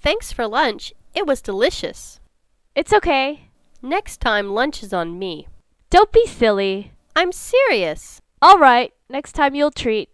Thanks for lunch. It was delicious. It's okay. Next time lunch is on me. Don't be silly. I'm serious. All right, next time you'll treat.